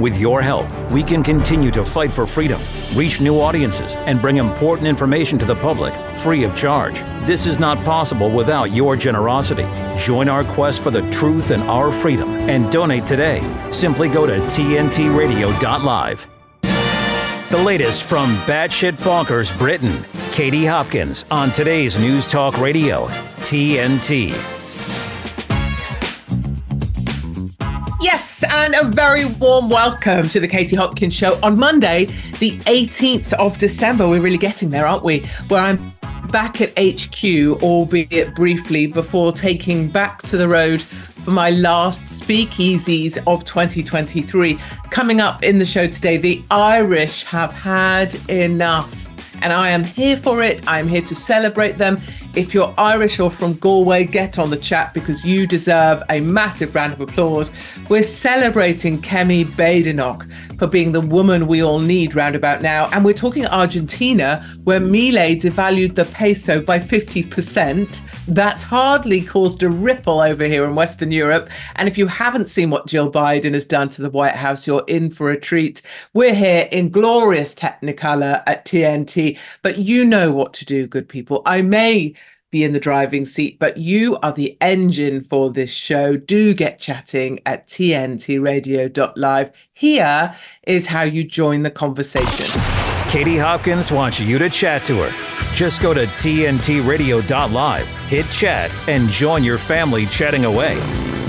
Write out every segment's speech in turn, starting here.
With your help, we can continue to fight for freedom, reach new audiences, and bring important information to the public free of charge. This is not possible without your generosity. Join our quest for the truth and our freedom and donate today. Simply go to tntradio.live. The latest from Batshit Bonkers Britain, Katie Hopkins on today's News Talk Radio, TNT. And a very warm welcome to the Katie Hopkins Show on Monday, the 18th of December. We're really getting there, aren't we? Where I'm back at HQ, albeit briefly, before taking back to the road for my last speakeasies of 2023. Coming up in the show today, the Irish have had enough and I am here for it. I'm here to celebrate them. If you're Irish or from Galway, get on the chat because you deserve a massive round of applause. We're celebrating Kemi Badenoch for being the woman we all need roundabout now. And we're talking Argentina, where Milei devalued the peso by 50%. That's hardly caused a ripple over here in Western Europe. And if you haven't seen what Jill Biden has done to the White House, you're in for a treat. We're here in glorious Technicolor at TNT, but you know what to do, good people. I may be in the driving seat, but you are the engine for this show. Do get chatting at tntradio.live. Here is how you join the conversation. Katie Hopkins wants you to chat to her. Just go to tntradio.live, hit chat, and join your family chatting away.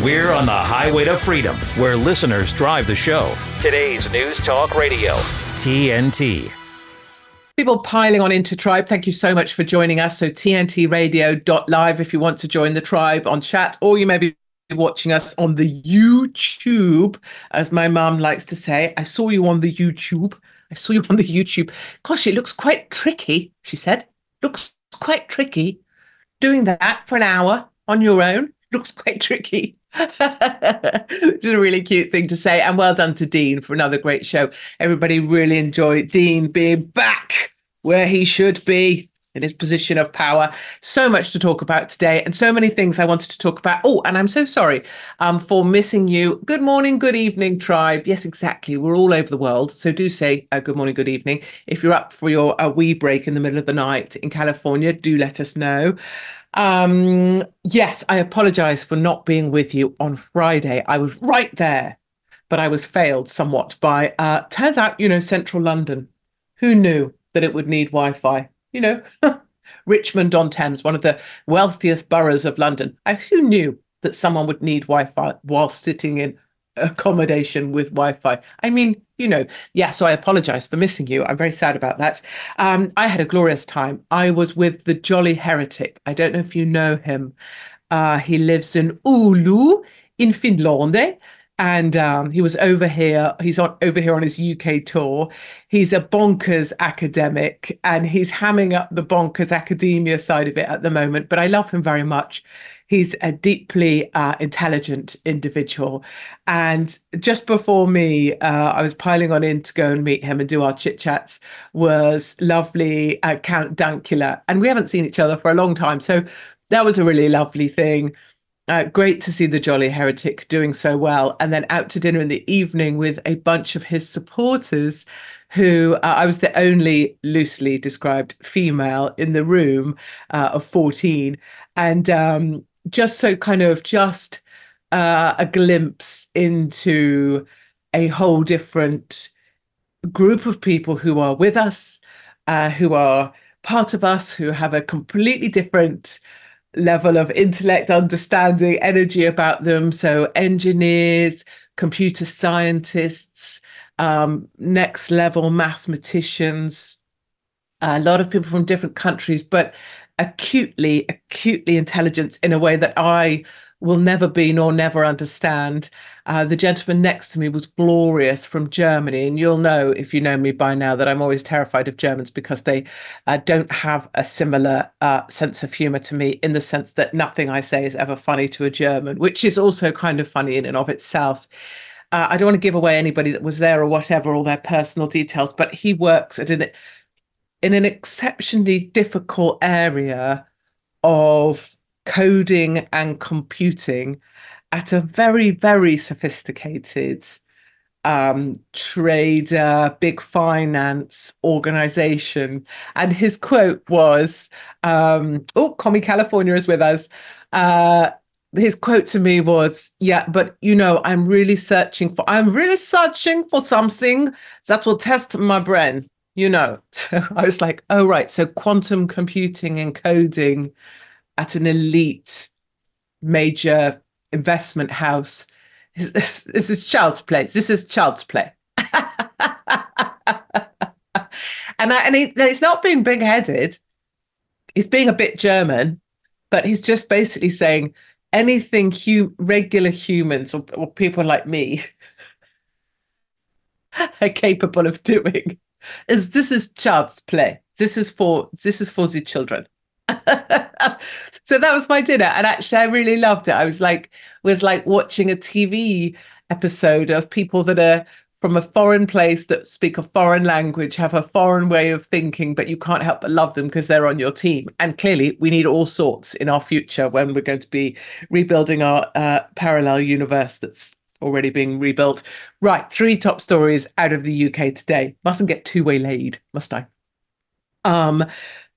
We're on the highway to freedom, where listeners drive the show. Today's News Talk Radio, TNT. People piling on into Tribe, thank you so much for joining us. So, tntradio.live if you want to join the tribe on chat, or you may be watching us on the YouTube, as my mum likes to say. I saw you on the YouTube. I saw you on the YouTube. Gosh, it looks quite tricky, she said. Looks quite tricky. Doing that for an hour on your own looks quite tricky. Which is a really cute thing to say. And well done to Dean for another great show. Everybody really enjoyed Dean being back where he should be in his position of power. So much to talk about today, and so many things I wanted to talk about. Oh, and I'm so sorry um, for missing you. Good morning, good evening, tribe. Yes, exactly. We're all over the world, so do say uh, good morning, good evening. If you're up for your a wee break in the middle of the night in California, do let us know. Um, yes, I apologize for not being with you on Friday. I was right there, but I was failed somewhat by. Uh, turns out, you know, Central London. Who knew that it would need Wi-Fi? you know, Richmond on Thames, one of the wealthiest boroughs of London. I, who knew that someone would need Wi Fi while sitting in accommodation with Wi Fi? I mean, you know, yeah, so I apologize for missing you. I'm very sad about that. Um, I had a glorious time. I was with the Jolly Heretic. I don't know if you know him. Uh, he lives in Oulu in Finland and um, he was over here. He's on over here on his UK tour. He's a bonkers academic, and he's hamming up the bonkers academia side of it at the moment. But I love him very much. He's a deeply uh, intelligent individual. And just before me, uh, I was piling on in to go and meet him and do our chit chats. Was lovely uh, Count Dankula, and we haven't seen each other for a long time, so that was a really lovely thing. Uh, great to see the Jolly Heretic doing so well. And then out to dinner in the evening with a bunch of his supporters, who uh, I was the only loosely described female in the room uh, of 14. And um, just so kind of just uh, a glimpse into a whole different group of people who are with us, uh, who are part of us, who have a completely different level of intellect, understanding, energy about them. So, engineers, computer scientists, um, next level mathematicians, a lot of people from different countries, but acutely, acutely intelligent in a way that I will never be nor never understand. Uh, the gentleman next to me was glorious from Germany. And you'll know, if you know me by now, that I'm always terrified of Germans because they uh, don't have a similar uh, sense of humor to me in the sense that nothing I say is ever funny to a German, which is also kind of funny in and of itself. Uh, I don't want to give away anybody that was there or whatever, all their personal details, but he works at an, in an exceptionally difficult area of coding and computing at a very, very sophisticated um, trader, big finance organization. And his quote was, um, oh, Commie California is with us. Uh, his quote to me was, yeah, but you know, I'm really searching for, I'm really searching for something that will test my brain, you know. So I was like, oh, right. So quantum computing and coding at an elite major investment house this, this is child's play. This is child's play. and I, and he, he's not being big headed. He's being a bit German, but he's just basically saying anything regular humans or, or people like me are capable of doing is this is child's play. This is for this is for the children. so that was my dinner and actually i really loved it i was like was like watching a tv episode of people that are from a foreign place that speak a foreign language have a foreign way of thinking but you can't help but love them because they're on your team and clearly we need all sorts in our future when we're going to be rebuilding our uh, parallel universe that's already being rebuilt right three top stories out of the uk today mustn't get too waylaid must i um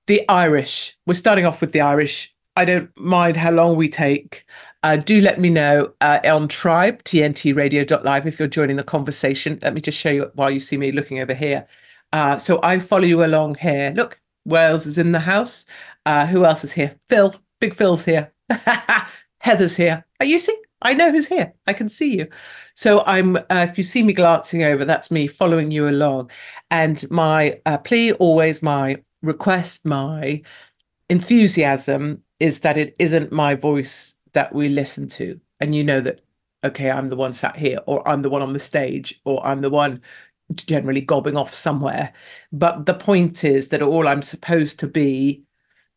the Irish. We're starting off with the Irish. I don't mind how long we take. Uh, do let me know uh, on Tribe, tntradio.live, if you're joining the conversation. Let me just show you while you see me looking over here. Uh, so I follow you along here. Look, Wales is in the house. Uh, who else is here? Phil. Big Phil's here. Heather's here. Are you see? I know who's here. I can see you. So I'm. Uh, if you see me glancing over, that's me following you along. And my uh, plea, always my request, my enthusiasm is that it isn't my voice that we listen to. And you know that, okay, I'm the one sat here, or I'm the one on the stage, or I'm the one generally gobbing off somewhere. But the point is that all I'm supposed to be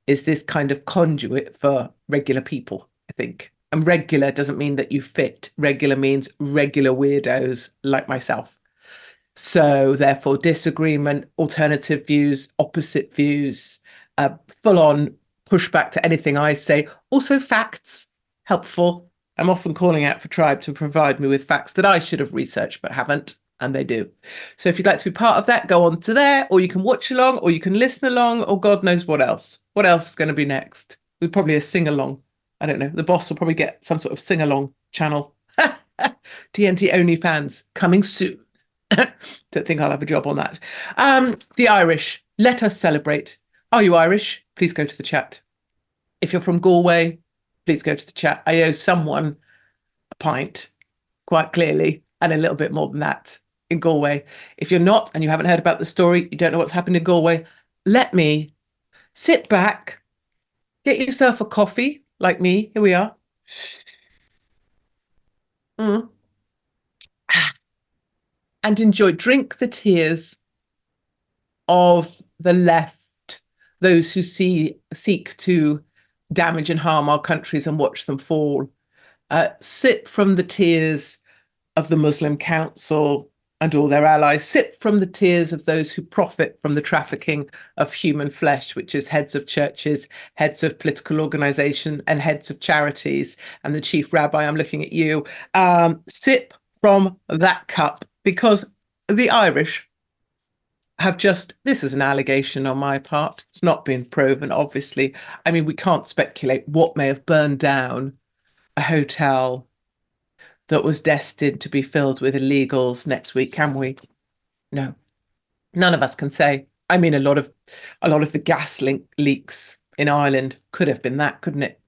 is this kind of conduit for regular people, I think. And regular doesn't mean that you fit. Regular means regular weirdos like myself. So, therefore, disagreement, alternative views, opposite views, uh, full on pushback to anything I say. Also, facts, helpful. I'm often calling out for Tribe to provide me with facts that I should have researched but haven't, and they do. So, if you'd like to be part of that, go on to there, or you can watch along, or you can listen along, or God knows what else. What else is going to be next? We probably a sing along. I don't know. The boss will probably get some sort of sing along channel. TNT only fans coming soon. Don't think I'll have a job on that. Um, the Irish, let us celebrate. Are you Irish? Please go to the chat. If you're from Galway, please go to the chat. I owe someone a pint, quite clearly, and a little bit more than that in Galway. If you're not and you haven't heard about the story, you don't know what's happened in Galway, let me sit back, get yourself a coffee like me. Here we are. Mm and enjoy, drink the tears of the left, those who see seek to damage and harm our countries and watch them fall. Uh, sip from the tears of the Muslim Council and all their allies. Sip from the tears of those who profit from the trafficking of human flesh, which is heads of churches, heads of political organizations, and heads of charities. And the chief rabbi, I'm looking at you. Um, sip from that cup because the Irish have just this is an allegation on my part it's not been proven obviously i mean we can't speculate what may have burned down a hotel that was destined to be filled with illegals next week can we no none of us can say i mean a lot of a lot of the gas leaks in ireland could have been that couldn't it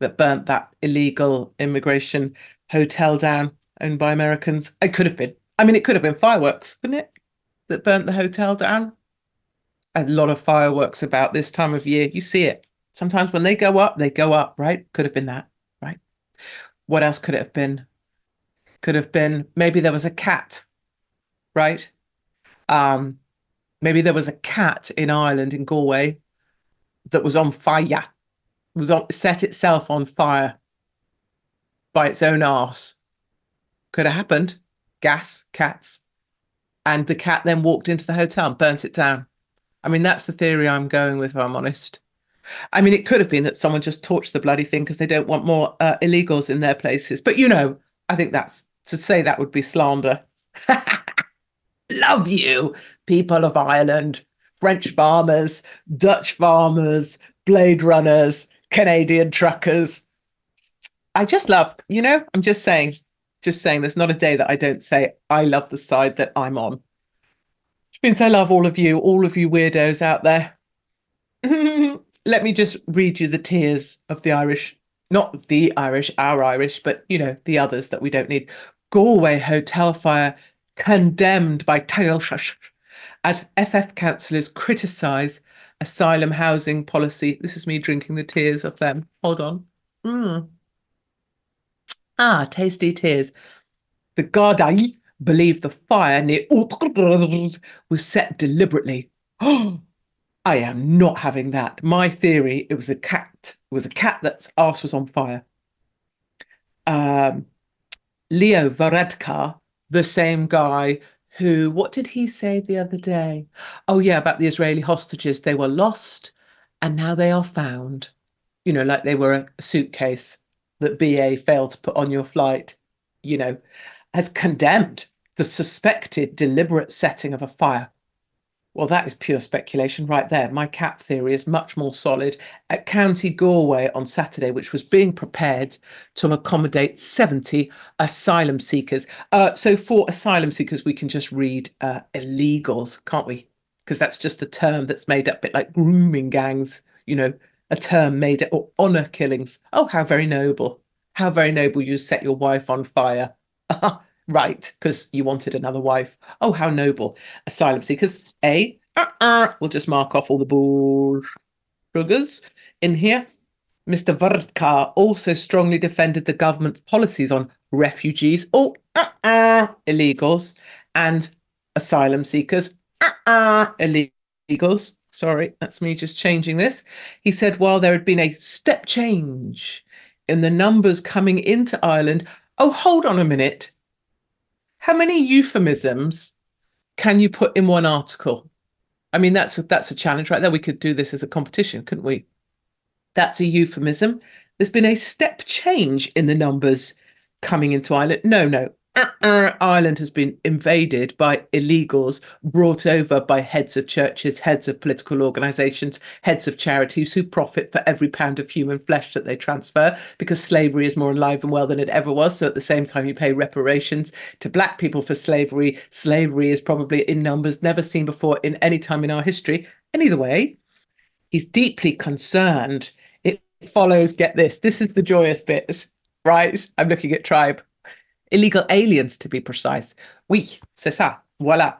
that burnt that illegal immigration hotel down owned by americans it could have been I mean, it could have been fireworks, couldn't it? That burnt the hotel down. A lot of fireworks about this time of year. You see it. Sometimes when they go up, they go up, right? Could have been that? What else could it have been? Could have been maybe there was a cat, right? Um, maybe there was a cat in Ireland, in Galway, that was on fire, was on set itself on fire by its own arse. Could have happened gas, cats. And the cat then walked into the hotel and burnt it down. I mean, that's the theory I'm going with, if I'm honest. I mean, it could have been that someone just torched the bloody thing because they don't want more uh, illegals in their places. But, you know, I think that's to say that would be slander. Love you, people of Ireland, French farmers, Dutch farmers, Blade Runners, Canadian truckers. I just love, you know, I'm just saying, just saying, there's not a day that I don't say, I love the side that I'm on. Which means I love all of you, all of you weirdos out there. Let me just read you the tears of the Irish, not the Irish, our Irish, but, you know, the others that we don't need. Galway hotel fire condemned by Taoiseach as FF councillors criticise asylum housing policy. This is me drinking the tears of them. Hold on. Mm. Ah, tasty tears. The Gardaí believe the fire near was set deliberately. I am not having that. My theory, it was a cat. It was a cat that's ass was on fire. Um, Leo Varadkar, the same guy who, what did he say the other day? Oh, yeah, about the Israeli hostages. They were lost and now they are found. You know, like they were a suitcase that BA failed to put on your flight, you know, has condemned the suspected deliberate setting of a fire. Well, that is pure speculation right there. My cap theory is much more solid. At County Galway on Saturday, which was being prepared to accommodate 70 asylum seekers. Uh, so for asylum seekers, we can just read uh, illegals, can't we? Because that's just a term that's made up, a bit like grooming gangs, you know, a term made up, or honour killings. Oh, how very noble. How very noble you set your wife on fire. Right, because you wanted another wife. Oh, how noble. Asylum seekers. A. Uh-uh. We'll just mark off all the bull sugars in here. Mr. Varadkar also strongly defended the government's policies on refugees, oh, uh-uh, illegals, and asylum seekers, uh-uh, illegals. Sorry, that's me just changing this. He said while there had been a step change in the numbers coming into Ireland, oh, hold on a minute. How many euphemisms can you put in one article? I mean, that's a, that's a challenge right there. We could do this as a competition, couldn't we? That's a euphemism. There's been a step change in the numbers coming into Ireland. No, no, uh, Ireland has been invaded by illegals brought over by heads of churches, heads of political organisations, heads of charities who profit for every pound of human flesh that they transfer because slavery is more alive and well than it ever was. So at the same time, you pay reparations to black people for slavery. Slavery is probably in numbers never seen before in any time in our history. And either way, he's deeply concerned. It follows, get this, this is the joyous bit, right? I'm looking at Tribe illegal aliens to be precise. Oui, c'est ça. Voilà.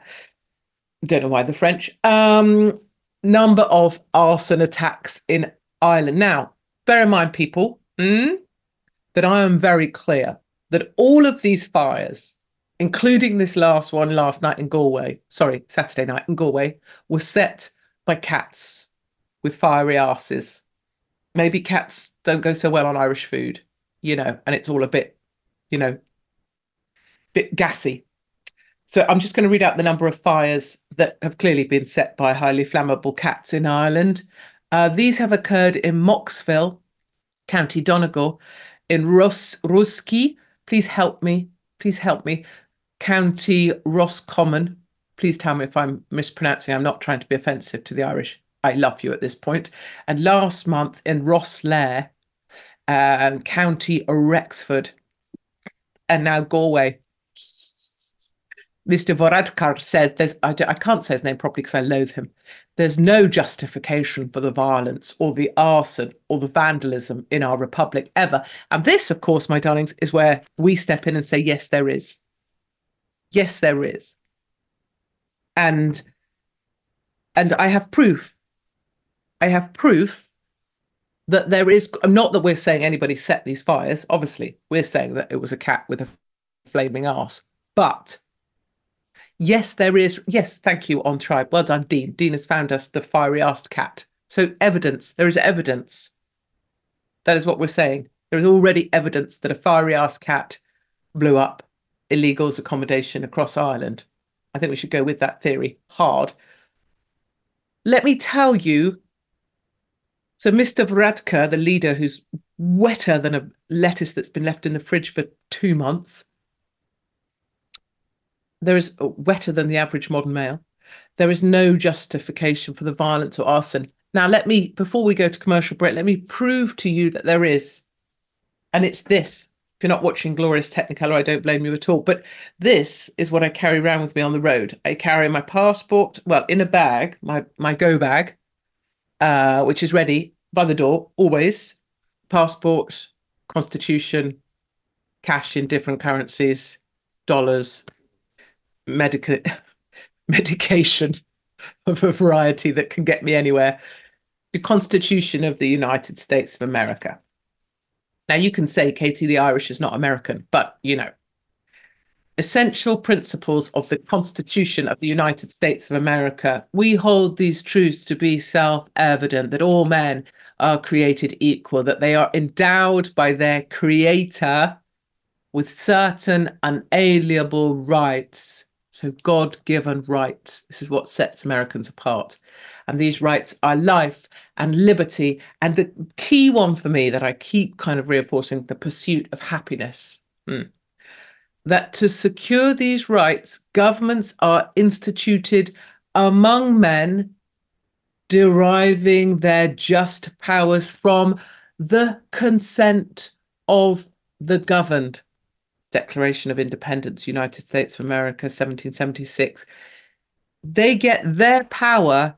Don't know why the French. Um, number of arson attacks in Ireland. Now, bear in mind, people, mm, that I am very clear that all of these fires, including this last one last night in Galway, sorry, Saturday night in Galway, were set by cats with fiery asses. Maybe cats don't go so well on Irish food, you know, and it's all a bit, you know, bit gassy. So I'm just going to read out the number of fires that have clearly been set by highly flammable cats in Ireland. Uh, these have occurred in Mocksville, County Donegal, in Rus- Rooskey. Please help me. Please help me. County Roscommon. Please tell me if I'm mispronouncing. I'm not trying to be offensive to the Irish. I love you at this point. And last month in Rosslare, uh, County Rexford, and now Galway. Mr. Voradkar said, there's, I, I can't say his name properly because I loathe him. There's no justification for the violence or the arson or the vandalism in our republic ever. And this, of course, my darlings, is where we step in and say, yes, there is. Yes, there is. And and I have proof. I have proof that there is not that we're saying anybody set these fires. Obviously, we're saying that it was a cat with a flaming ass. But Yes, there is. Yes, thank you on Tribe. Well done, Dean. Dean has found us the fiery asked cat. So evidence. There is evidence. That is what we're saying. There is already evidence that a fiery asked cat blew up illegals accommodation across Ireland. I think we should go with that theory hard. Let me tell you. So, Mr. Varadkar, the leader who's wetter than a lettuce that's been left in the fridge for two months, there is wetter than the average modern male. There is no justification for the violence or arson. Now, let me, before we go to commercial break, let me prove to you that there is. And it's this. If you're not watching Glorious Technicolor, I don't blame you at all. But this is what I carry around with me on the road. I carry my passport, well, in a bag, my, my go bag, uh, which is ready by the door, always. Passport, constitution, cash in different currencies, dollars, medical medication of a variety that can get me anywhere. The Constitution of the United States of America. Now you can say Katie the Irish is not American, but you know, essential principles of the Constitution of the United States of America. We hold these truths to be self-evident that all men are created equal, that they are endowed by their creator with certain unalienable rights. So, God given rights. This is what sets Americans apart. And these rights are life and liberty. And the key one for me that I keep kind of reinforcing the pursuit of happiness. Hmm. That to secure these rights, governments are instituted among men, deriving their just powers from the consent of the governed. Declaration of Independence, United States of America, 1776, they get their power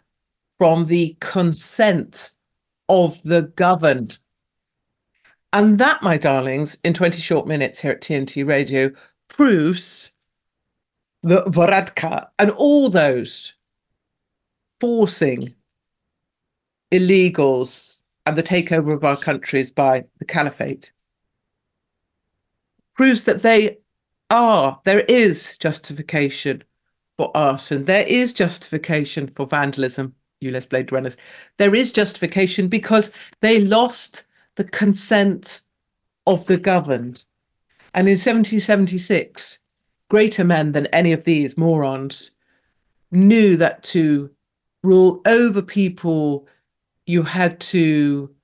from the consent of the governed. And that, my darlings, in 20 short minutes here at TNT Radio, proves that Varadkar and all those forcing illegals and the takeover of our countries by the caliphate proves that they are, there is justification for arson. There is justification for vandalism, ULEZ Blade Runners. There is justification because they lost the consent of the governed. And in 1776, greater men than any of these morons knew that to rule over people, you had to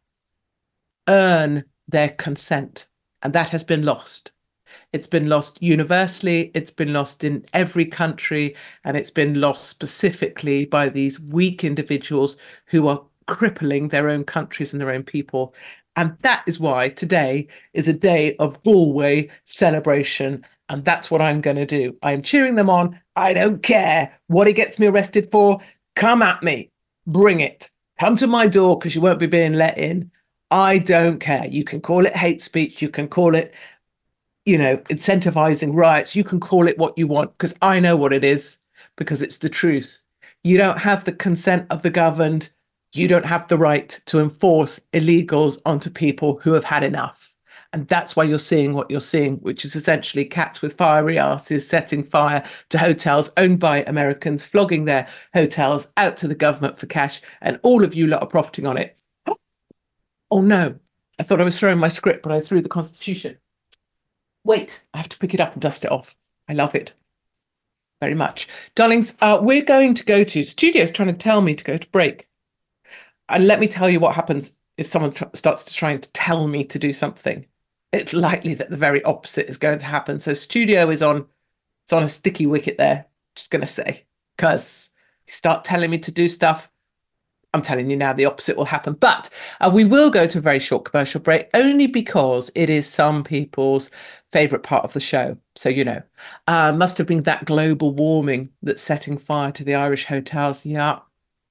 earn their consent. And that has been lost. It's been lost universally, it's been lost in every country, and it's been lost specifically by these weak individuals who are crippling their own countries and their own people. And that is why today is a day of Galway celebration. And that's what I'm going to do. I'm cheering them on. I don't care what he gets me arrested for. Come at me. Bring it. Come to my door because you won't be being let in. I don't care. You can call it hate speech. You can call it you know, incentivizing riots. You can call it what you want because I know what it is because it's the truth. You don't have the consent of the governed. You don't have the right to enforce illegals onto people who have had enough. And that's why you're seeing what you're seeing, which is essentially cats with fiery asses setting fire to hotels owned by Americans, flogging their hotels out to the government for cash, and all of you lot are profiting on it. Oh no, I thought I was throwing my script, but I threw the Constitution. Wait, I have to pick it up and dust it off. I love it very much. Darlings, uh, we're going to go to studios trying to tell me to go to break. And let me tell you what happens if someone tr- starts to try and tell me to do something. It's likely that the very opposite is going to happen. So studio is on it's on a sticky wicket there, just gonna say. Because you start telling me to do stuff, I'm telling you now, the opposite will happen. But uh, we will go to a very short commercial break only because it is some people's favorite part of the show. So, you know, uh, must have been that global warming that's setting fire to the Irish hotels. Yeah,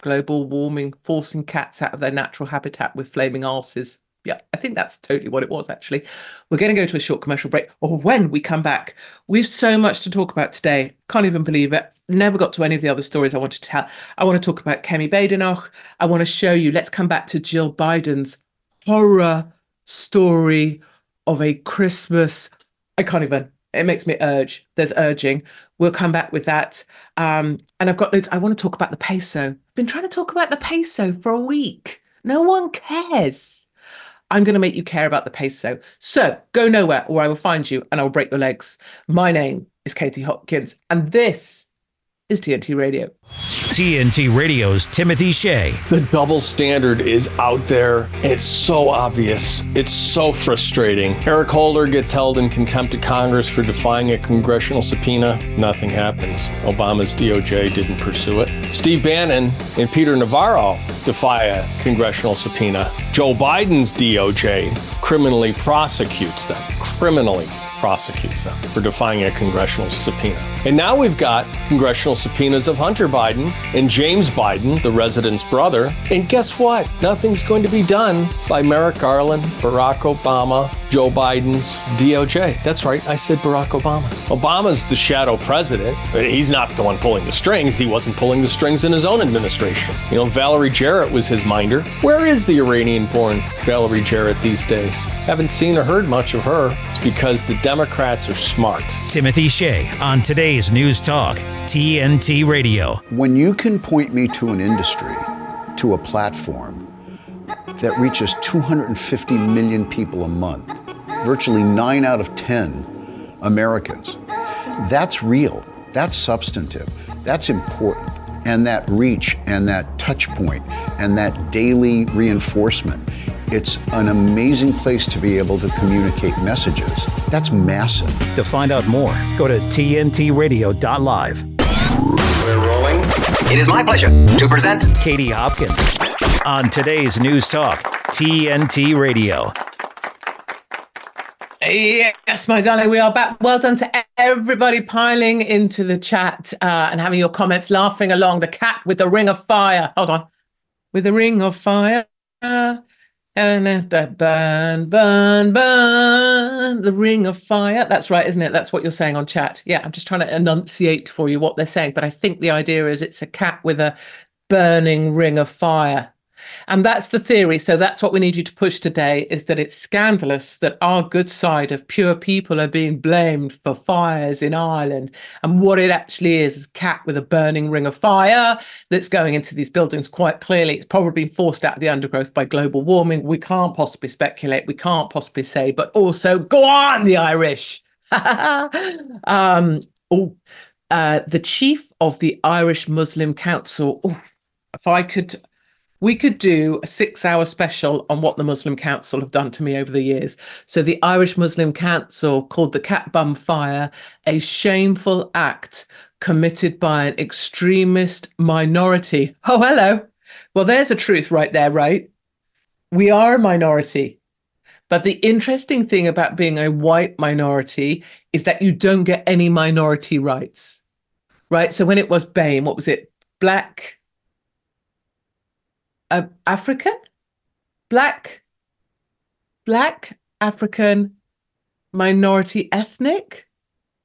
global warming, forcing cats out of their natural habitat with flaming ulcers. Yeah, I think that's totally what it was, actually. We're going to go to a short commercial break. Or when we come back, we've so much to talk about today. Can't even believe it. Never got to any of the other stories I wanted to tell. I want to talk about Kemi Badenoch. I want to show you, let's come back to Jill Biden's horror story of a Christmas I can't even. It makes me urge. There's urging. We'll come back with that. Um, and I've got loads. I want to talk about the peso. I've been trying to talk about the peso for a week. No one cares. I'm going to make you care about the peso. So go nowhere, or I will find you and I will break your legs. My name is Katie Hopkins, and this is TNT Radio. TNT Radio's Timothy Shea. The double standard is out there. It's so obvious. It's so frustrating. Eric Holder gets held in contempt of Congress for defying a congressional subpoena. Nothing happens. Obama's DOJ didn't pursue it. Steve Bannon and Peter Navarro defy a congressional subpoena. Joe Biden's DOJ criminally prosecutes them. Criminally prosecutes them for defying a congressional subpoena. And now we've got congressional subpoenas of Hunter Biden and James Biden, the resident's brother. And guess what? Nothing's going to be done by Merrick Garland, Barack Obama, Joe Biden's DOJ. That's right, I said Barack Obama. Obama's the shadow president. He's not the one pulling the strings. He wasn't pulling the strings in his own administration. You know, Valerie Jarrett was his minder. Where is the Iranian born Valerie Jarrett these days? Haven't seen or heard much of her. It's because the Democrats are smart. Timothy Shea on today's News Talk, TNT Radio. When you can point me to an industry, to a platform that reaches 250 million people a month, virtually nine out of 10 Americans, that's real, that's substantive, that's important. And that reach and that touch point and that daily reinforcement it's an amazing place to be able to communicate messages. That's massive. To find out more, go to tntradio.live. We're rolling. It is my pleasure to present Katie Hopkins on today's News Talk, TNT Radio. Yes, my darling, we are back. Well done to everybody piling into the chat uh, and having your comments, laughing along. The cat with the ring of fire. Hold on. With the ring of fire. And burn, burn, burn, the ring of fire. That's right, isn't it? That's what you're saying on chat. Yeah, I'm just trying to enunciate for you what they're saying. But I think the idea is it's a cat with a burning ring of fire. And that's the theory. So that's what we need you to push today is that it's scandalous that our good side of pure people are being blamed for fires in Ireland. And what it actually is is a cat with a burning ring of fire that's going into these buildings quite clearly. It's probably been forced out of the undergrowth by global warming. We can't possibly speculate. We can't possibly say, but also go on, the Irish. um, oh, uh, the chief of the Irish Muslim Council. Oh, if I could we could do a six hour special on what the Muslim Council have done to me over the years. So, the Irish Muslim Council called the Cat Bum Fire a shameful act committed by an extremist minority. Oh, hello. Well, there's a truth right there, right? We are a minority. But the interesting thing about being a white minority is that you don't get any minority rights, right? So, when it was BAME, what was it? Black uh, African, black, black African, minority ethnic.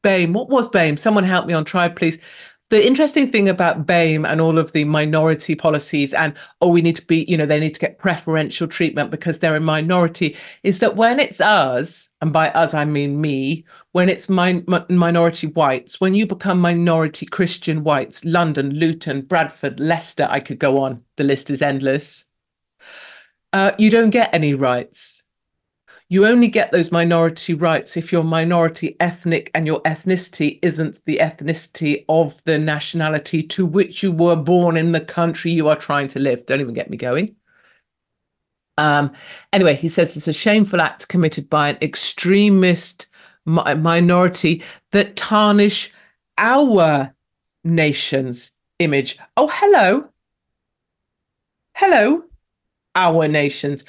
BAME. What was BAME? Someone help me on tribe, please. The interesting thing about BAME and all of the minority policies and, oh, we need to be, you know, they need to get preferential treatment because they're a minority is that when it's us, and by us, I mean me, when it's min- minority whites, when you become minority Christian whites, London, Luton, Bradford, Leicester, I could go on, the list is endless, uh, you don't get any rights you only get those minority rights if you're minority ethnic and your ethnicity isn't the ethnicity of the nationality to which you were born in the country you are trying to live. Don't even get me going. Um, anyway, he says it's a shameful act committed by an extremist mi- minority that tarnish our nation's image. Oh, hello. Hello, our nations.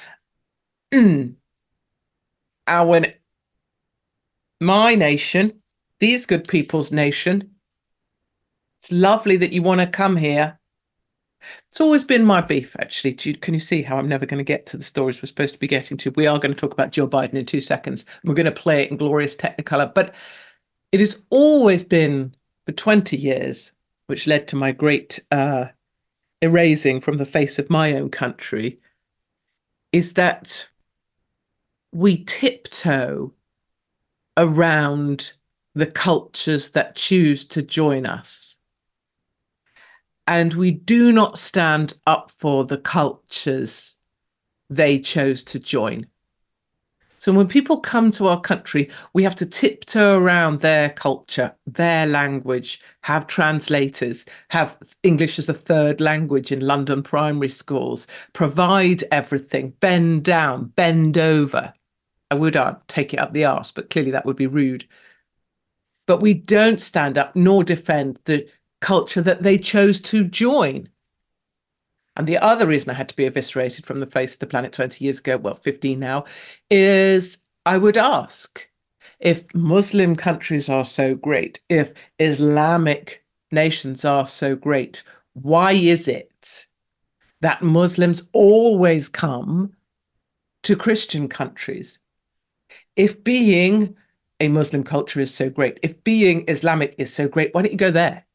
Mm our my nation, these good people's nation. It's lovely that you want to come here. It's always been my beef, actually. Can you see how I'm never going to get to the stories we're supposed to be getting to? We are going to talk about Joe Biden in two seconds. We're going to play it in glorious technicolor. But it has always been for 20 years, which led to my great uh, erasing from the face of my own country, is that we tiptoe around the cultures that choose to join us. And we do not stand up for the cultures they chose to join. So when people come to our country, we have to tiptoe around their culture, their language, have translators, have English as a third language in London primary schools, provide everything, bend down, bend over. I would uh, take it up the arse, but clearly that would be rude. But we don't stand up nor defend the culture that they chose to join. And the other reason I had to be eviscerated from the face of the planet 20 years ago, well, 15 now, is I would ask if Muslim countries are so great, if Islamic nations are so great, why is it that Muslims always come to Christian countries? If being a Muslim culture is so great, if being Islamic is so great, why don't you go there?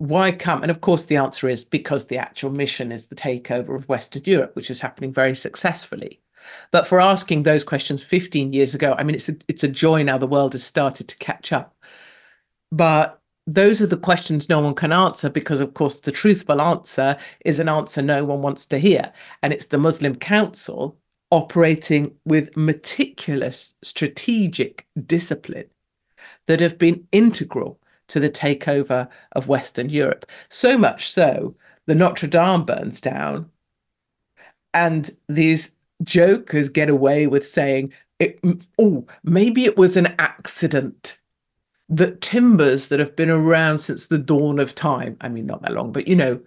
why come? And of course, the answer is because the actual mission is the takeover of Western Europe, which is happening very successfully. But for asking those questions 15 years ago, I mean, it's a, it's a joy now the world has started to catch up. But those are the questions no one can answer because, of course, the truthful answer is an answer no one wants to hear. And it's the Muslim Council operating with meticulous strategic discipline that have been integral to the takeover of Western Europe. So much so, the Notre Dame burns down, and these jokers get away with saying, "Oh, maybe it was an accident." That timbers that have been around since the dawn of time, I mean, not that long, but you know,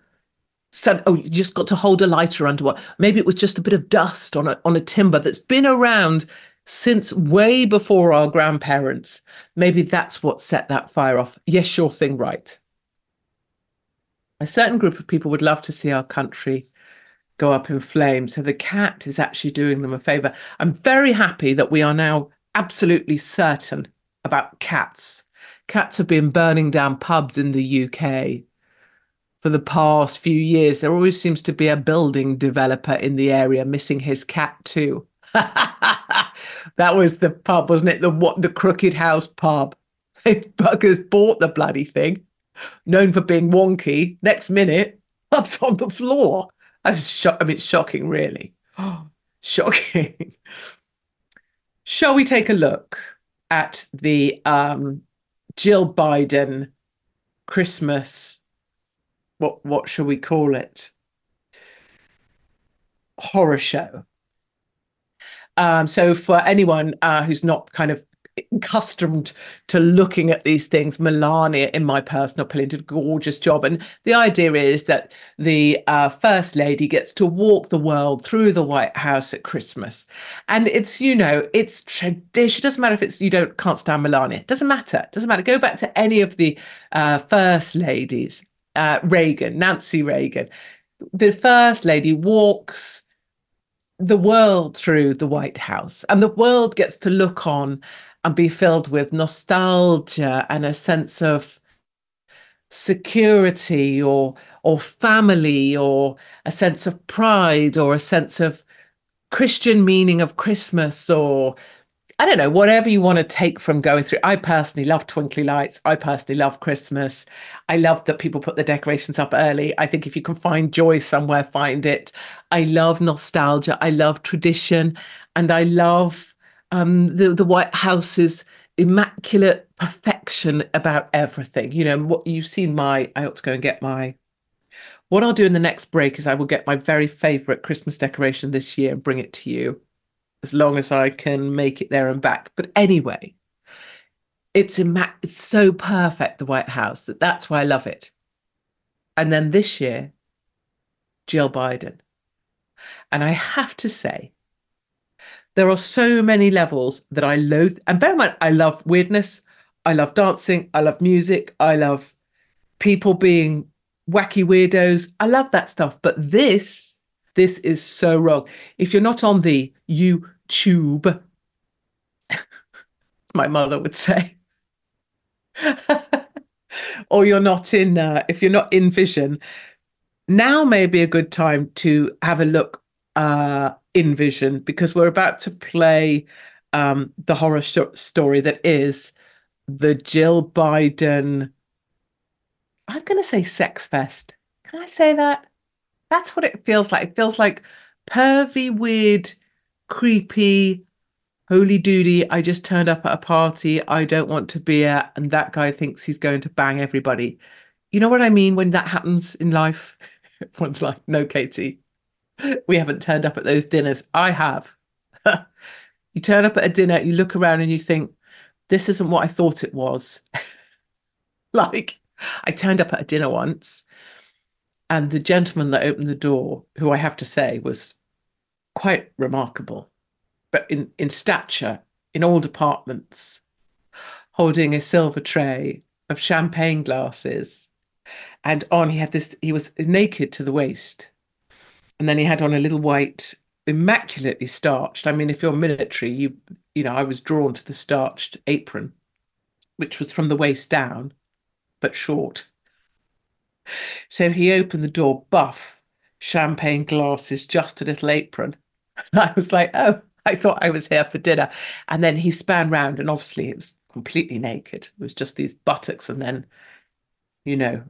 said, oh, you just got to hold a lighter under what? Maybe it was just a bit of dust on a on a timber that's been around since way before our grandparents. Maybe that's what set that fire off. Yes, sure thing, right. A certain group of people would love to see our country go up in flames. So the cat is actually doing them a favor. I'm very happy that we are now absolutely certain about cats. Cats have been burning down pubs in the UK for the past few years. There always seems to be a building developer in the area missing his cat too. that was the pub, wasn't it? The what the Crooked House pub. Buggers bought the bloody thing, known for being wonky. Next minute, pub's on the floor. I was shocked. I mean, it's shocking, really. shocking. Shall we take a look at the um, Jill Biden Christmas? What what shall we call it? Horror show. Um, so for anyone uh, who's not kind of accustomed to looking at these things, Melania, in my personal opinion, did a gorgeous job. And the idea is that the uh, First Lady gets to walk the world through the White House at Christmas. And it's, you know, it's tradition. It doesn't matter if it's you don't can't stand Melania. It doesn't matter. It doesn't matter. Go back to any of the uh, First Ladies, uh, Reagan, Nancy Reagan. The First Lady walks the world through the White House, and the world gets to look on and be filled with nostalgia and a sense of security or or family or a sense of pride or a sense of Christian meaning of Christmas or I don't know, whatever you want to take from going through. I personally love twinkly lights. I personally love Christmas. I love that people put the decorations up early. I think if you can find joy somewhere, find it. I love nostalgia. I love tradition. And I love um, the, the White House's immaculate perfection about everything. You know, what you've seen my, I ought to go and get my what I'll do in the next break is I will get my very favorite Christmas decoration this year and bring it to you as long as I can make it there and back. But anyway, it's imma- it's so perfect the White House that that's why I love it. And then this year, Jill Biden. And I have to say, there are so many levels that I loathe. And bear in mind, I love weirdness. I love dancing. I love music. I love people being wacky weirdos. I love that stuff. But this, this is so wrong. If you're not on the you tube, my mother would say. or you're not in, uh, if you're not in vision, now may be a good time to have a look uh, in vision because we're about to play um, the horror sh- story that is the Jill Biden. I'm going to say sex fest. Can I say that? That's what it feels like. It feels like pervy, weird creepy holy doody, I just turned up at a party I don't want to be at, and that guy thinks he's going to bang everybody. You know what I mean when that happens in life? Everyone's like, no, Katie, we haven't turned up at those dinners. I have. you turn up at a dinner, you look around and you think, this isn't what I thought it was. like, I turned up at a dinner once, and the gentleman that opened the door, who I have to say was quite remarkable, but in, in stature, in all departments, holding a silver tray of champagne glasses. And on he had this, he was naked to the waist. And then he had on a little white, immaculately starched. I mean, if you're military, you you know, I was drawn to the starched apron, which was from the waist down, but short. So he opened the door, buff, champagne glasses, just a little apron. And I was like, oh, I thought I was here for dinner. And then he span round, and obviously it was completely naked. It was just these buttocks, and then, you know,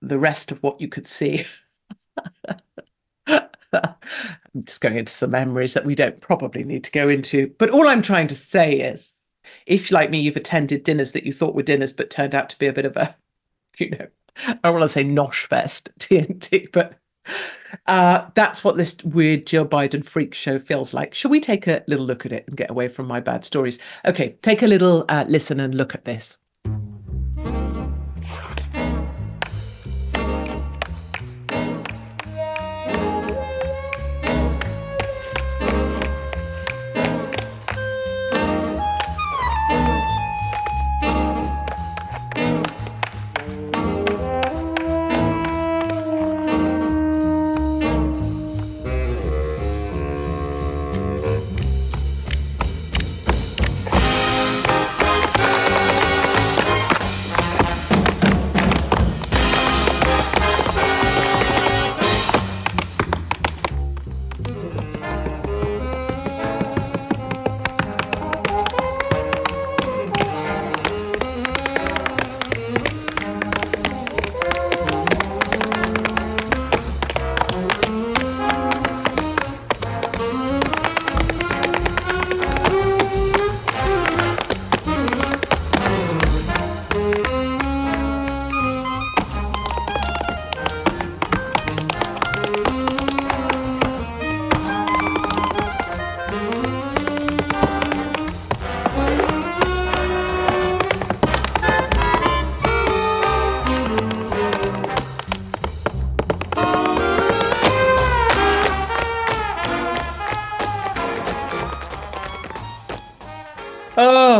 the rest of what you could see. I'm just going into some memories that we don't probably need to go into. But all I'm trying to say is if, like me, you've attended dinners that you thought were dinners but turned out to be a bit of a, you know, I don't want to say nosh fest TNT, but uh, that's what this weird Jill Biden freak show feels like. Shall we take a little look at it and get away from my bad stories? Okay, take a little uh, listen and look at this.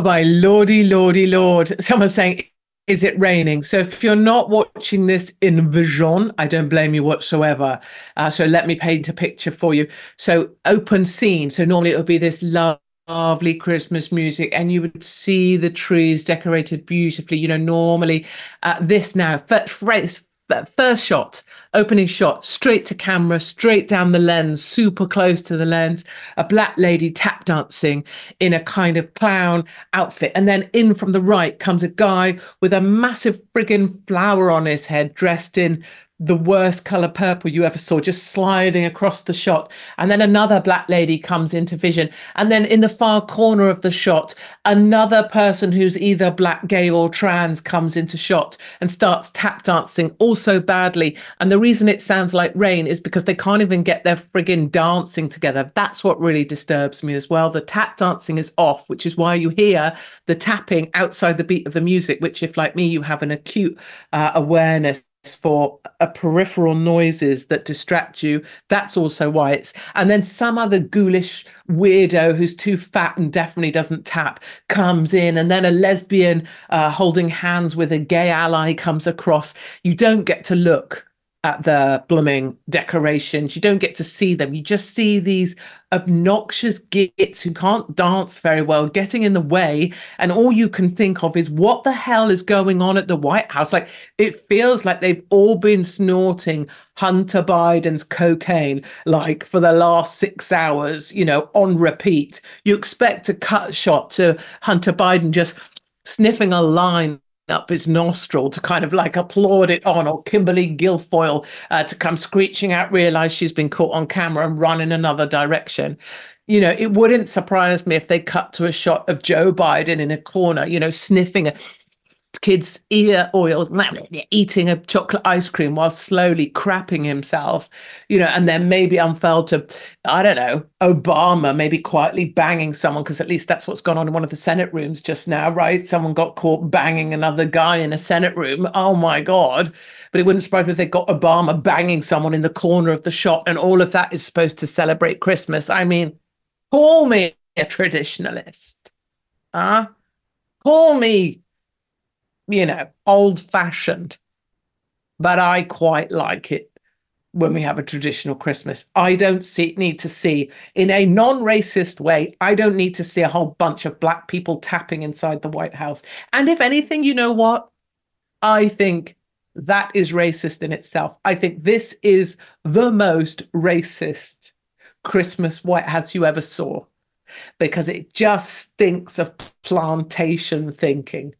My lordy, lordy, lord. Someone's saying, is it raining? So if you're not watching this in vision, I don't blame you whatsoever. Uh, so let me paint a picture for you. So open scene. So normally it would be this lovely Christmas music, and you would see the trees decorated beautifully. You know, normally uh, this now first, first shot opening shot, straight to camera, straight down the lens, super close to the lens, a black lady tap dancing in a kind of clown outfit. And then in from the right comes a guy with a massive friggin' flower on his head, dressed in the worst color purple you ever saw, just sliding across the shot. And then another black lady comes into vision. And then in the far corner of the shot, another person who's either black, gay, or trans comes into shot and starts tap dancing also badly. And the reason it sounds like rain is because they can't even get their friggin' dancing together. That's what really disturbs me as well. The tap dancing is off, which is why you hear the tapping outside the beat of the music, which, if like me, you have an acute uh, awareness for a peripheral noises that distract you. That's also why it's. And then some other ghoulish weirdo who's too fat and definitely doesn't tap comes in, and then a lesbian uh, holding hands with a gay ally comes across. You don't get to look at the blooming decorations. You don't get to see them. You just see these obnoxious gits who can't dance very well getting in the way. And all you can think of is what the hell is going on at the White House? Like it feels like they've all been snorting Hunter Biden's cocaine like for the last six hours, you know, on repeat. You expect a cut shot to Hunter Biden just sniffing a line up his nostril to kind of like applaud it on, or Kimberly Guilfoyle uh, to come screeching out, realize she's been caught on camera and run in another direction. You know, it wouldn't surprise me if they cut to a shot of Joe Biden in a corner, you know, sniffing a kid's ear oil, eating a chocolate ice cream while slowly crapping himself, you know, and then maybe unfurled to, I don't know, Obama, maybe quietly banging someone, because at least that's what's gone on in one of the Senate rooms just now, right? Someone got caught banging another guy in a Senate room. Oh my God. But it wouldn't surprise me if they got Obama banging someone in the corner of the shot, and all of that is supposed to celebrate Christmas. I mean, call me a traditionalist. Huh? Call me you know, old fashioned, but I quite like it when we have a traditional Christmas. I don't see, need to see, in a non racist way, I don't need to see a whole bunch of black people tapping inside the White House. And if anything, you know what? I think that is racist in itself. I think this is the most racist Christmas White House you ever saw because it just stinks of plantation thinking.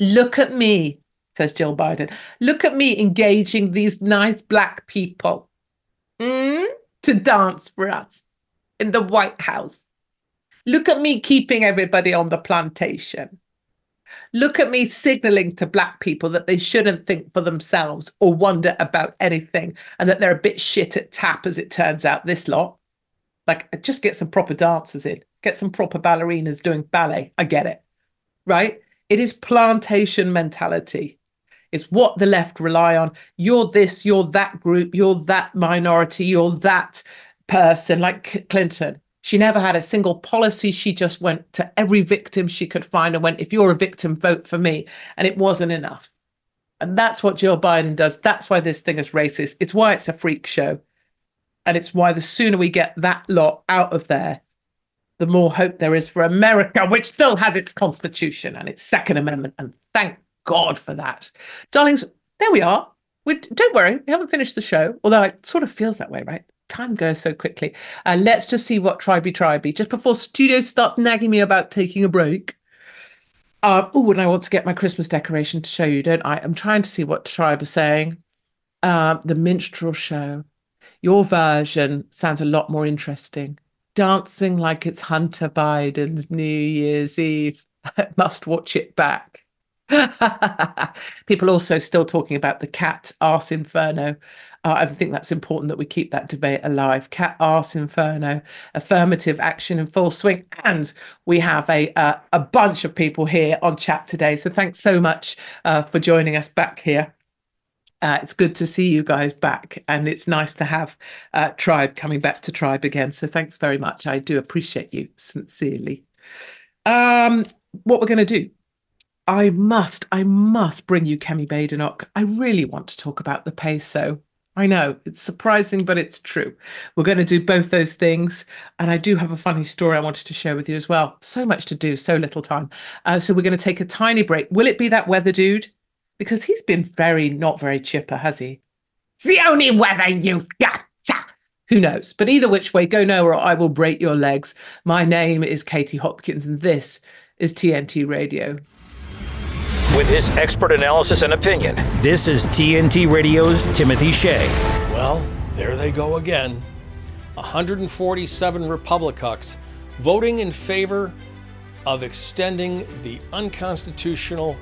Look at me, says Jill Biden. Look at me engaging these nice black people mm, to dance for us in the White House. Look at me keeping everybody on the plantation. Look at me signaling to black people that they shouldn't think for themselves or wonder about anything and that they're a bit shit at tap, as it turns out, this lot. Like, just get some proper dancers in, get some proper ballerinas doing ballet. I get it. Right? It is plantation mentality. It's what the left rely on. You're this, you're that group, you're that minority, you're that person, like Clinton. She never had a single policy. She just went to every victim she could find and went, if you're a victim, vote for me. And it wasn't enough. And that's what Joe Biden does. That's why this thing is racist. It's why it's a freak show. And it's why the sooner we get that lot out of there, the more hope there is for America, which still has its Constitution and its Second Amendment. And thank God for that. Darlings, there we are. We, don't worry, we haven't finished the show, although it sort of feels that way, right? Time goes so quickly. Uh, let's just see what Tribey Tribey. Just before studios start nagging me about taking a break. Uh, oh, and I want to get my Christmas decoration to show you, don't I? I'm trying to see what Tribe is saying. Uh, the minstrel show. Your version sounds a lot more interesting dancing like it's Hunter Biden's New Year's Eve. Must watch it back. People also still talking about the cat arse inferno. Uh, I think that's important that we keep that debate alive. Cat arse inferno, affirmative action in full swing, and we have a uh, a bunch of people here on chat today. So thanks so much uh, for joining us back here. Uh, it's good to see you guys back, and it's nice to have uh, Tribe coming back to Tribe again. So thanks very much. I do appreciate you sincerely. Um, what we're going to do? I must, I must bring you Kemi Badenoch. I really want to talk about the peso. I know it's surprising, but it's true. We're going to do both those things. And I do have a funny story I wanted to share with you as well. So much to do, so little time. Uh, so we're going to take a tiny break. Will it be that weather dude? Because he's been very not very chipper, has he? It's the only weather you've got. Who knows? But either which way, go now or I will break your legs. My name is Katie Hopkins, and this is TNT Radio. With his expert analysis and opinion, this is TNT Radio's Timothy Shea. Well, there they go again. 147 Republicans voting in favor of extending the unconstitutional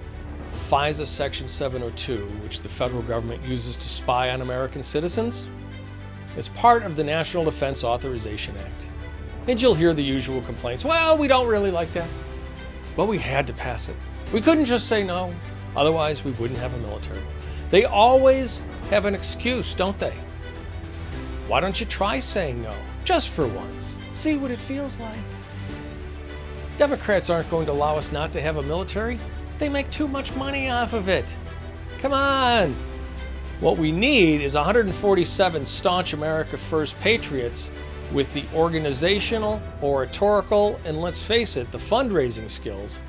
FISA Section 702, which the federal government uses to spy on American citizens, is part of the National Defense Authorization Act. And you'll hear the usual complaints well, we don't really like that. But we had to pass it. We couldn't just say no, otherwise, we wouldn't have a military. They always have an excuse, don't they? Why don't you try saying no, just for once? See what it feels like. Democrats aren't going to allow us not to have a military. They make too much money off of it. Come on. What we need is 147 staunch America First patriots with the organizational, oratorical, and let's face it, the fundraising skills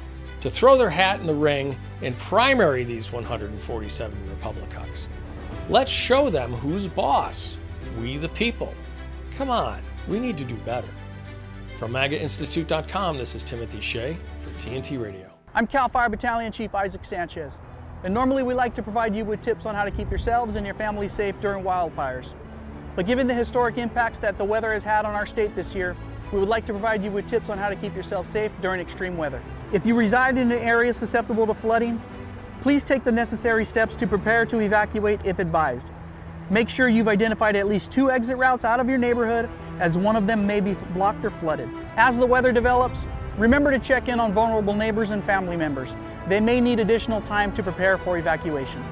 to throw their hat in the ring and primary these 147 Republicans. Let's show them who's boss. We the people. Come on, we need to do better. From MAGAInstitute.com, this is Timothy Shea for TNT Radio. I'm CAL FIRE Battalion Chief Isaac Sanchez, and normally we like to provide you with tips on how to keep yourselves and your family safe during wildfires. But given the historic impacts that the weather has had on our state this year, we would like to provide you with tips on how to keep yourself safe during extreme weather. If you reside in an area susceptible to flooding, please take the necessary steps to prepare to evacuate if advised. Make sure you've identified at least two exit routes out of your neighborhood as one of them may be blocked or flooded. As the weather develops, remember to check in on vulnerable neighbors and family members. They may need additional time to prepare for evacuation.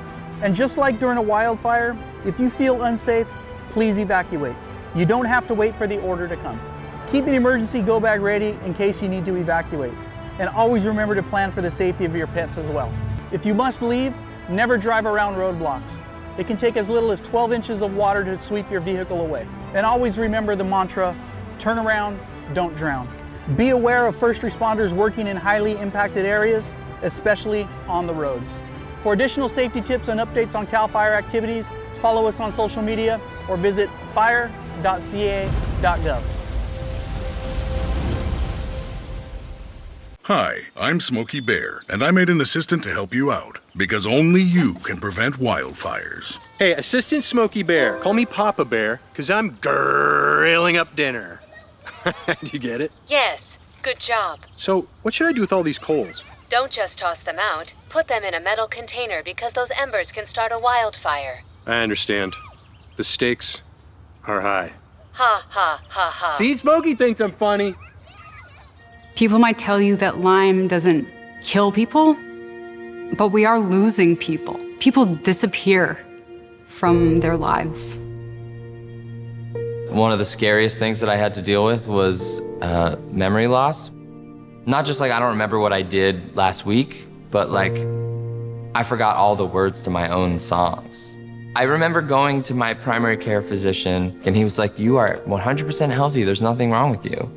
And just like during a wildfire, if you feel unsafe, please evacuate. You don't have to wait for the order to come. Keep an emergency go bag ready in case you need to evacuate. And always remember to plan for the safety of your pets as well. If you must leave, never drive around roadblocks. It can take as little as 12 inches of water to sweep your vehicle away. And always remember the mantra turn around, don't drown. Be aware of first responders working in highly impacted areas, especially on the roads. For additional safety tips and updates on CAL FIRE activities, follow us on social media or visit fire.ca.gov. Hi, I'm Smokey Bear, and I made an assistant to help you out because only you can prevent wildfires. Hey, Assistant Smokey Bear, call me Papa Bear, because I'm grilling up dinner. Do you get it? Yes, good job. So, what should I do with all these coals? Don't just toss them out. Put them in a metal container because those embers can start a wildfire. I understand. The stakes are high. Ha ha ha ha. See, Smokey thinks I'm funny. People might tell you that Lyme doesn't kill people, but we are losing people. People disappear from their lives. One of the scariest things that I had to deal with was uh, memory loss. Not just like I don't remember what I did last week, but like I forgot all the words to my own songs. I remember going to my primary care physician, and he was like, You are 100% healthy, there's nothing wrong with you.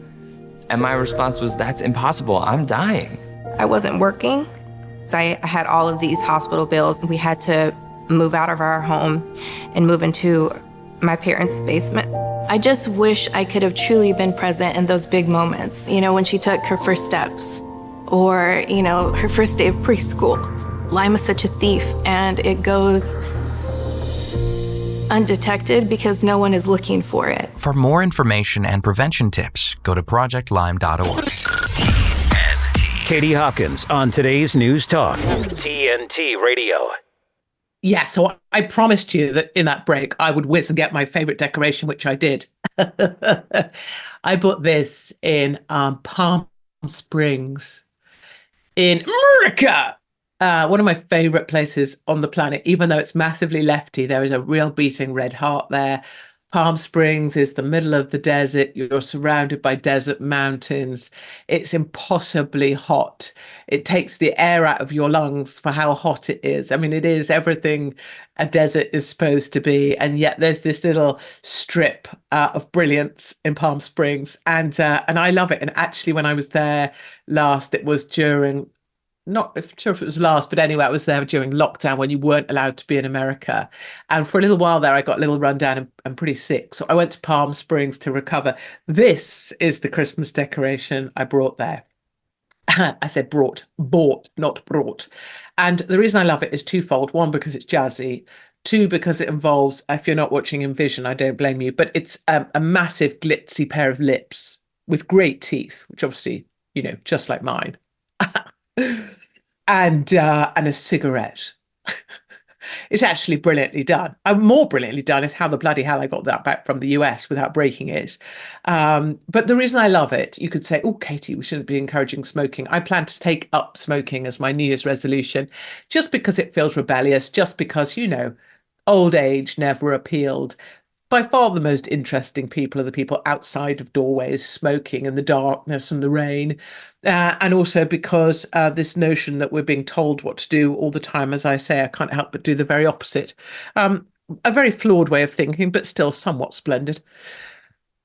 And my response was, That's impossible, I'm dying. I wasn't working. I had all of these hospital bills. We had to move out of our home and move into my parents' basement. I just wish I could have truly been present in those big moments. You know, when she took her first steps or, you know, her first day of preschool. Lyme is such a thief and it goes undetected because no one is looking for it. For more information and prevention tips, go to projectlyme.org. Katie Hopkins on today's News Talk, TNT Radio. Yeah, so I promised you that in that break I would whiz and get my favorite decoration, which I did. I bought this in um, Palm Springs in America. Uh, one of my favorite places on the planet, even though it's massively lefty, there is a real beating red heart there. Palm Springs is the middle of the desert. You're surrounded by desert mountains. It's impossibly hot. It takes the air out of your lungs for how hot it is. I mean, it is everything a desert is supposed to be. And yet there's this little strip uh, of brilliance in Palm Springs. And, uh, and I love it. And actually, when I was there last, it was during not sure if it was last, but anyway, I was there during lockdown when you weren't allowed to be in America. And for a little while there, I got a little rundown and, and pretty sick. So I went to Palm Springs to recover. This is the Christmas decoration I brought there. I said brought, bought, not brought. And the reason I love it is twofold. One, because it's jazzy. Two, because it involves, if you're not watching in vision, I don't blame you, but it's um, a massive glitzy pair of lips with great teeth, which obviously, you know, just like mine and uh, and a cigarette. it's actually brilliantly done. And more brilliantly done is how the bloody hell I got that back from the US without breaking it. Um, but the reason I love it, you could say, oh, Katie, we shouldn't be encouraging smoking. I plan to take up smoking as my New Year's resolution just because it feels rebellious, just because, you know, old age never appealed by far the most interesting people are the people outside of doorways smoking in the darkness and the rain. Uh, and also because uh, this notion that we're being told what to do all the time, as I say, I can't help but do the very opposite. Um, a very flawed way of thinking, but still somewhat splendid.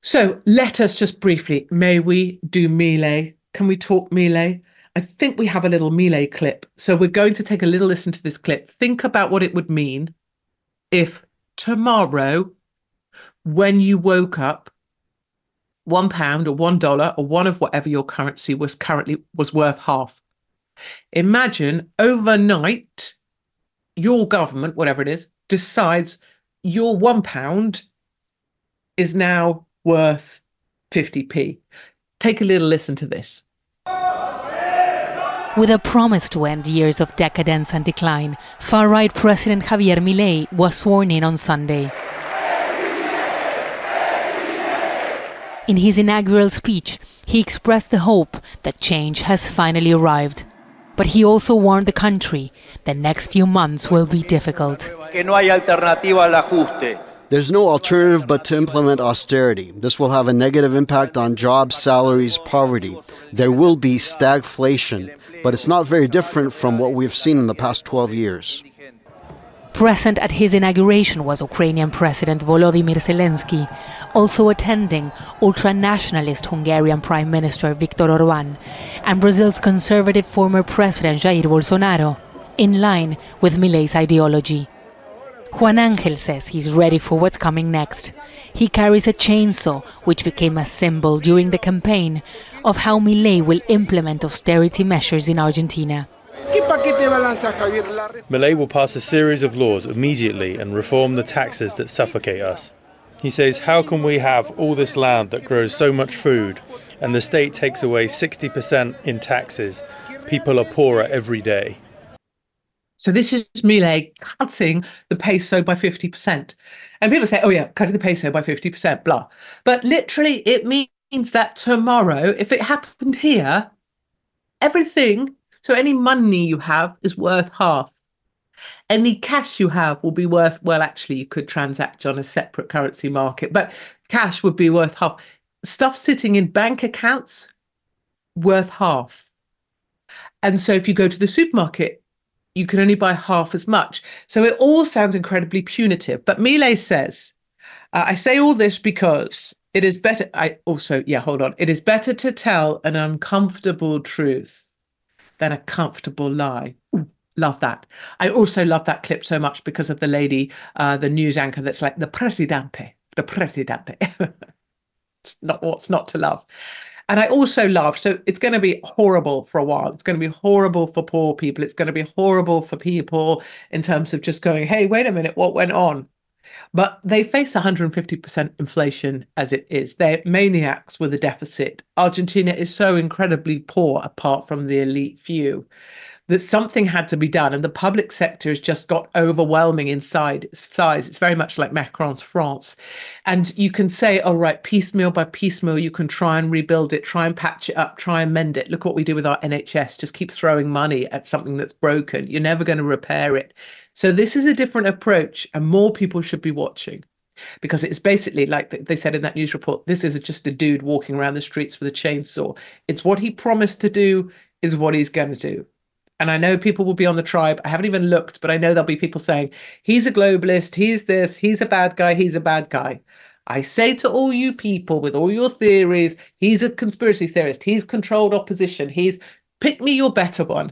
So let us just briefly, may we do Milei? Can we talk Milei? I think we have a little Milei clip. So we're going to take a little listen to this clip. Think about what it would mean if tomorrow when you woke up one pound or one dollar or one of whatever your currency was currently was worth half imagine overnight your government whatever it is decides your one pound is now worth 50p Take a little listen to this. With a promise to end years of decadence and decline, far right President Javier Milei was sworn in on Sunday. In his inaugural speech, he expressed the hope that change has finally arrived. But he also warned the country the next few months will be difficult. There's no alternative but to implement austerity. This will have a negative impact on jobs, salaries, poverty. There will be stagflation, but it's not very different from what we've seen in the past 12 years. Present at his inauguration was Ukrainian President Volodymyr Zelensky, also attending ultra-nationalist Hungarian Prime Minister Viktor Orban and Brazil's conservative former President Jair Bolsonaro, in line with Milei's ideology. Juan Angel says he's ready for what's coming next. He carries a chainsaw, which became a symbol during the campaign of how Milei will implement austerity measures in Argentina. Milei will pass a series of laws immediately and reform the taxes that suffocate us. He says, How can we have all this land that grows so much food and the state takes away 60% in taxes? People are poorer every day. So this is Milei cutting the peso by 50%. And people say, oh yeah, cutting the peso by 50%, blah. But literally it means that tomorrow, if it happened here, everything, so any money you have is worth half. Any cash you have will be worth, well, actually, you could transact on a separate currency market, but cash would be worth half. Stuff sitting in bank accounts, worth half. And so if you go to the supermarket, you can only buy half as much. So it all sounds incredibly punitive. But Milei says, uh, I say all this because it is better. I also, yeah, hold on. It is better to tell an uncomfortable truth than a comfortable lie. Ooh, love that. I also love that clip so much because of the lady, uh, the news anchor that's like the presidente, the presidente. it's not what's not to love. And I also love, so it's going to be horrible for a while. It's going to be horrible for poor people. It's going to be horrible for people in terms of just going, hey, wait a minute, what went on? But they face 150% inflation as it is. They're maniacs with a deficit. Argentina is so incredibly poor apart from the elite few that something had to be done. And the public sector has just got overwhelming inside size. It's very much like Macron's France. And you can say, all right, piecemeal by piecemeal, you can try and rebuild it, try and patch it up, try and mend it. Look what we do with our NHS. Just keep throwing money at something that's broken. You're never going to repair it. So this is a different approach, and more people should be watching because it's basically like they said in that news report this is just a dude walking around the streets with a chainsaw. It's what he promised to do is what he's going to do. And I know people will be on the tribe. I haven't even looked, but I know there'll be people saying, he's a globalist, he's this, he's a bad guy, he's a bad guy. I say to all you people with all your theories, he's a conspiracy theorist, he's controlled opposition, he's pick me your better one.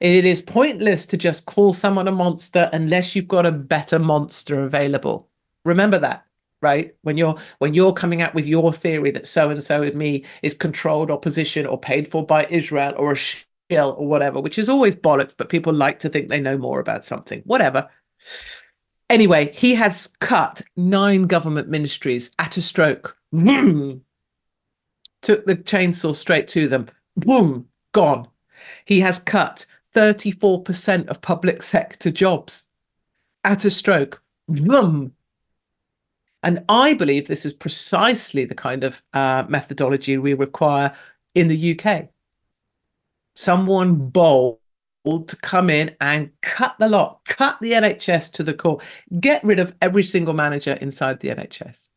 It is pointless to just call someone a monster unless you've got a better monster available. Remember that right when you're when you're coming out with your theory that so and so with me is controlled opposition or paid for by israel or a shell or whatever, which is always bollocks, but people like to think they know more about something. Whatever. Anyway, he has cut nine government ministries at a stroke. Took the chainsaw straight to them. Boom, gone. He has cut 34% of public sector jobs at a stroke. Vroom. And I believe this is precisely the kind of uh, methodology we require in the UK someone bold to come in and cut the lot, cut the NHS to the core, get rid of every single manager inside the NHS.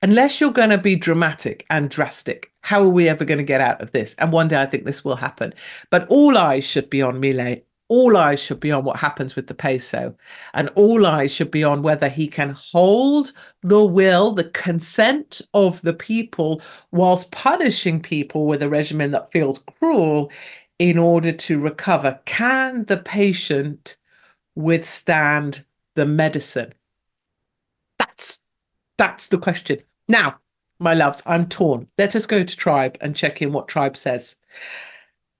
Unless you're going to be dramatic and drastic, how are we ever going to get out of this? And one day I think this will happen. But all eyes should be on Milei all eyes should be on what happens with the peso, and all eyes should be on whether he can hold the will, the consent of the people, whilst punishing people with a regimen that feels cruel in order to recover. Can the patient withstand the medicine? That's that's the question. Now, my loves, I'm torn. Let us go to Tribe and check in what Tribe says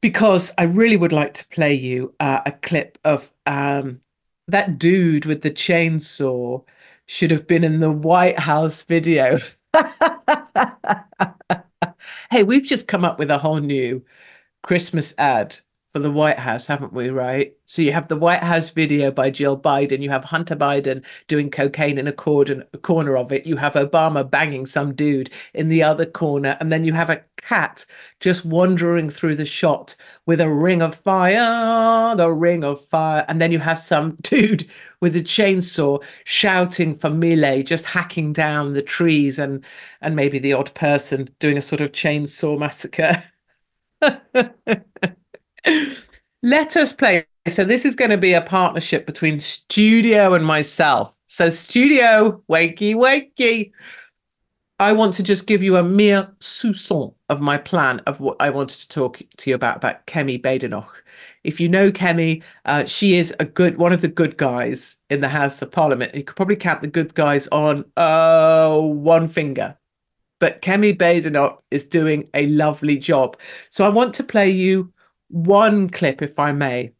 because I really would like to play you uh, a clip of um, that dude with the chainsaw should have been in the White House video. hey, we've just come up with a whole new Christmas ad for the White House, haven't we? Right. So you have the White House video by Jill Biden. You have Hunter Biden doing cocaine in a corner, a corner of it. You have Obama banging some dude in the other corner, and then you have a cat just wandering through the shot with a ring of fire, the ring of fire, and then you have some dude with a chainsaw shouting for Milei, just hacking down the trees, and and maybe the odd person doing a sort of chainsaw massacre. Let us play. So this is going to be a partnership between Studio and myself. So Studio, wakey, wakey. I want to just give you a mere soupçon of my plan of what I wanted to talk to you about about Kemi Badenoch. If you know Kemi, uh, she is a good one of the good guys in the House of Parliament. You could probably count the good guys on uh, one finger. But Kemi Badenoch is doing a lovely job. So I want to play you one clip, if I may,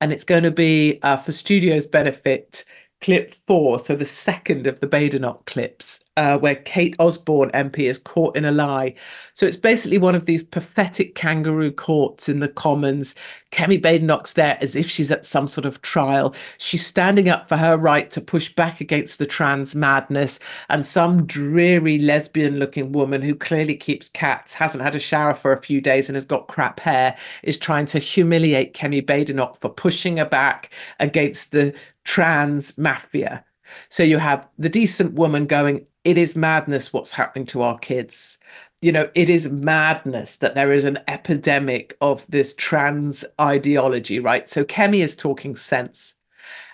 and it's going to be uh, for studio's benefit. Clip four, so the second of the Badenoch clips, uh, where Kate Osborne MP is caught in a lie. So it's basically one of these pathetic kangaroo courts in the Commons. Kemi Badenoch's there as if she's at some sort of trial. She's standing up for her right to push back against the trans madness. And some dreary lesbian looking woman who clearly keeps cats, hasn't had a shower for a few days, and has got crap hair, is trying to humiliate Kemi Badenoch for pushing her back against the trans mafia. So you have the decent woman going, it is madness what's happening to our kids. You know, it is madness that there is an epidemic of this trans ideology, right? So Kemi is talking sense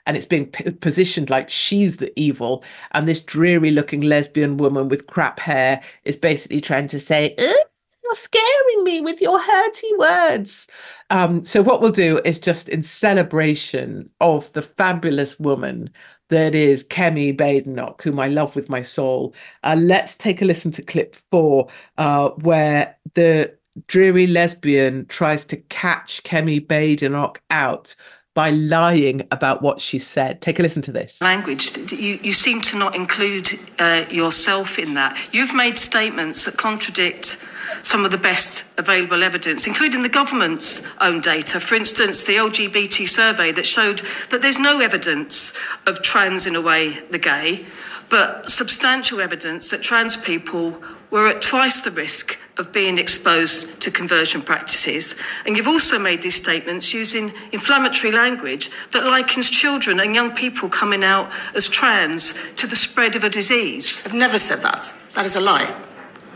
and it's being p- positioned like she's the evil. And this dreary looking lesbian woman with crap hair is basically trying to say, you're scaring me with your hurty words. Um, so, what we'll do is just in celebration of the fabulous woman that is Kemi Badenoch, whom I love with my soul. Uh, let's take a listen to clip four, uh, where the dreary lesbian tries to catch Kemi Badenoch out by lying about what she said. Take a listen to this. Language. You, you seem to not include uh, yourself in that. You've made statements that contradict some of the best available evidence, including the government's own data. For instance, the LGBT survey that showed that there's no evidence of trans in a way the gay, but substantial evidence that trans people were at twice the risk of being exposed to conversion practices. And you've also made these statements using inflammatory language that likens children and young people coming out as trans to the spread of a disease. I've never said that. That is a lie.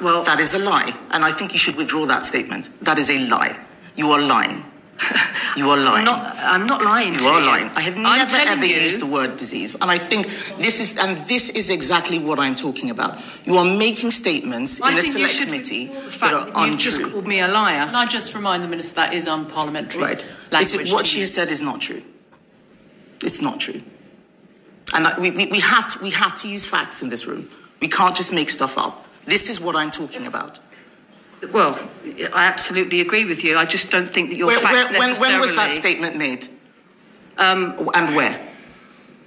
Well, that is a lie. And I think you should withdraw that statement. That is a lie. You are lying. you are lying. I'm not, I'm not lying. You are lying. I have I'm never ever you- used the word disease, and I think this is and this is exactly what I'm talking about. You are making statements I in a think you select should- committee the that fact are that you've just called me a liar. Can I just remind the Minister that is unparliamentary Right. language? It's, what to she has said is not true. It's not true. And we, we, we, have to, we have to use facts in this room. We can't just make stuff up. This is what I'm talking about. Well, I absolutely agree with you. I just don't think that your Where- facts where- when, necessarily. when was that statement made? Um, and where?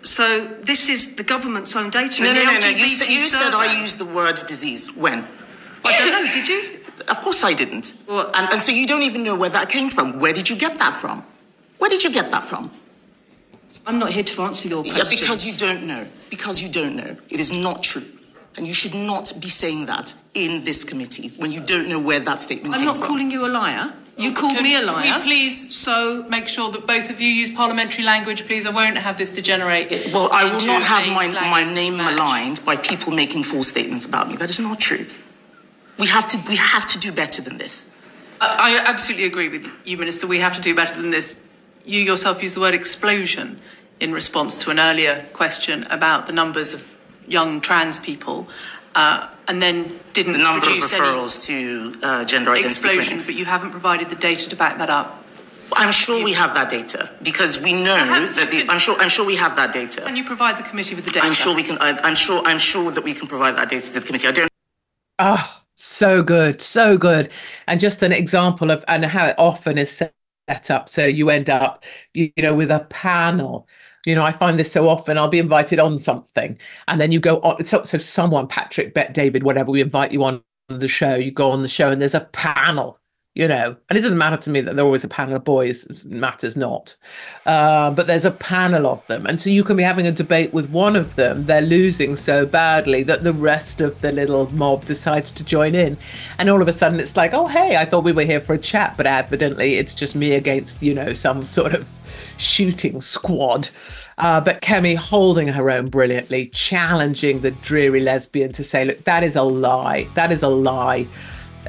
So this is the government's own data. No, no, no, no. You, said, you said I used the word disease. When? I don't know. Did you? Of course I didn't. and, and so you don't even know where that came from. Where did you get that from? Where did you get that from? I'm not here to answer your Yeah, questions. because you don't know. Because you don't know. It is not true. And you should not be saying that in this committee when you don't know where that statement I'm came not from. calling you a liar. You called Can me a liar. We please so make sure that both of you use parliamentary language, please. I won't have this degenerate. Well, I will not have my, my name match. maligned by people making false statements about me. That is not true. We have to, we have to do better than this. I, I absolutely agree with you, Minister. We have to do better than this. You yourself used the word explosion in response to an earlier question about the numbers of young trans people, uh, and then didn't The number of produce any referrals to uh, gender identity explosion, clinics. but you haven't provided the data to back that up. I'm sure we have that data because we know Perhaps that the, I'm sure I'm sure we have that data. Can you provide the committee with the data? I'm sure we can. I, I'm sure. I'm sure that we can provide that data to the committee. I don't. Oh, so good, so good. And just an example of and how it often is set up. So you end up, you, you know, with a panel. You know, I find this so often. I'll be invited on something, and then you go on. So, so someone, Patrick Bet-David, whatever, we invite you on the show, you go on the show and there's a panel you know, and it doesn't matter to me that they're always a panel of boys, it matters not. Uh, but there's a panel of them. And so you can be having a debate with one of them, they're losing so badly that the rest of the little mob decides to join in. And all of a sudden it's like, oh, hey, I thought we were here for a chat, but evidently it's just me against, you know, some sort of shooting squad. Uh, but Kemi holding her own brilliantly, challenging the dreary lesbian to say, look, that is a lie. That is a lie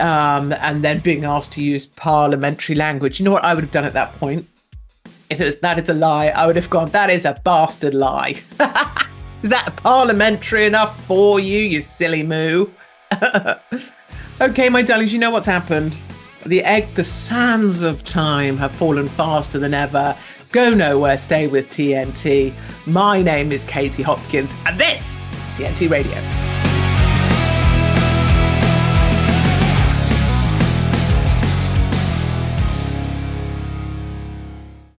um, and then being asked to use parliamentary language. You know what I would have done at that point? If it was that is a lie, I would have gone, that is a bastard lie. is that parliamentary enough for you, you silly moo? okay, my darlings, you know what's happened. The egg, the sands of time have fallen faster than ever. Go nowhere, stay with TNT. My name is Katie Hopkins, and this is TNT Radio.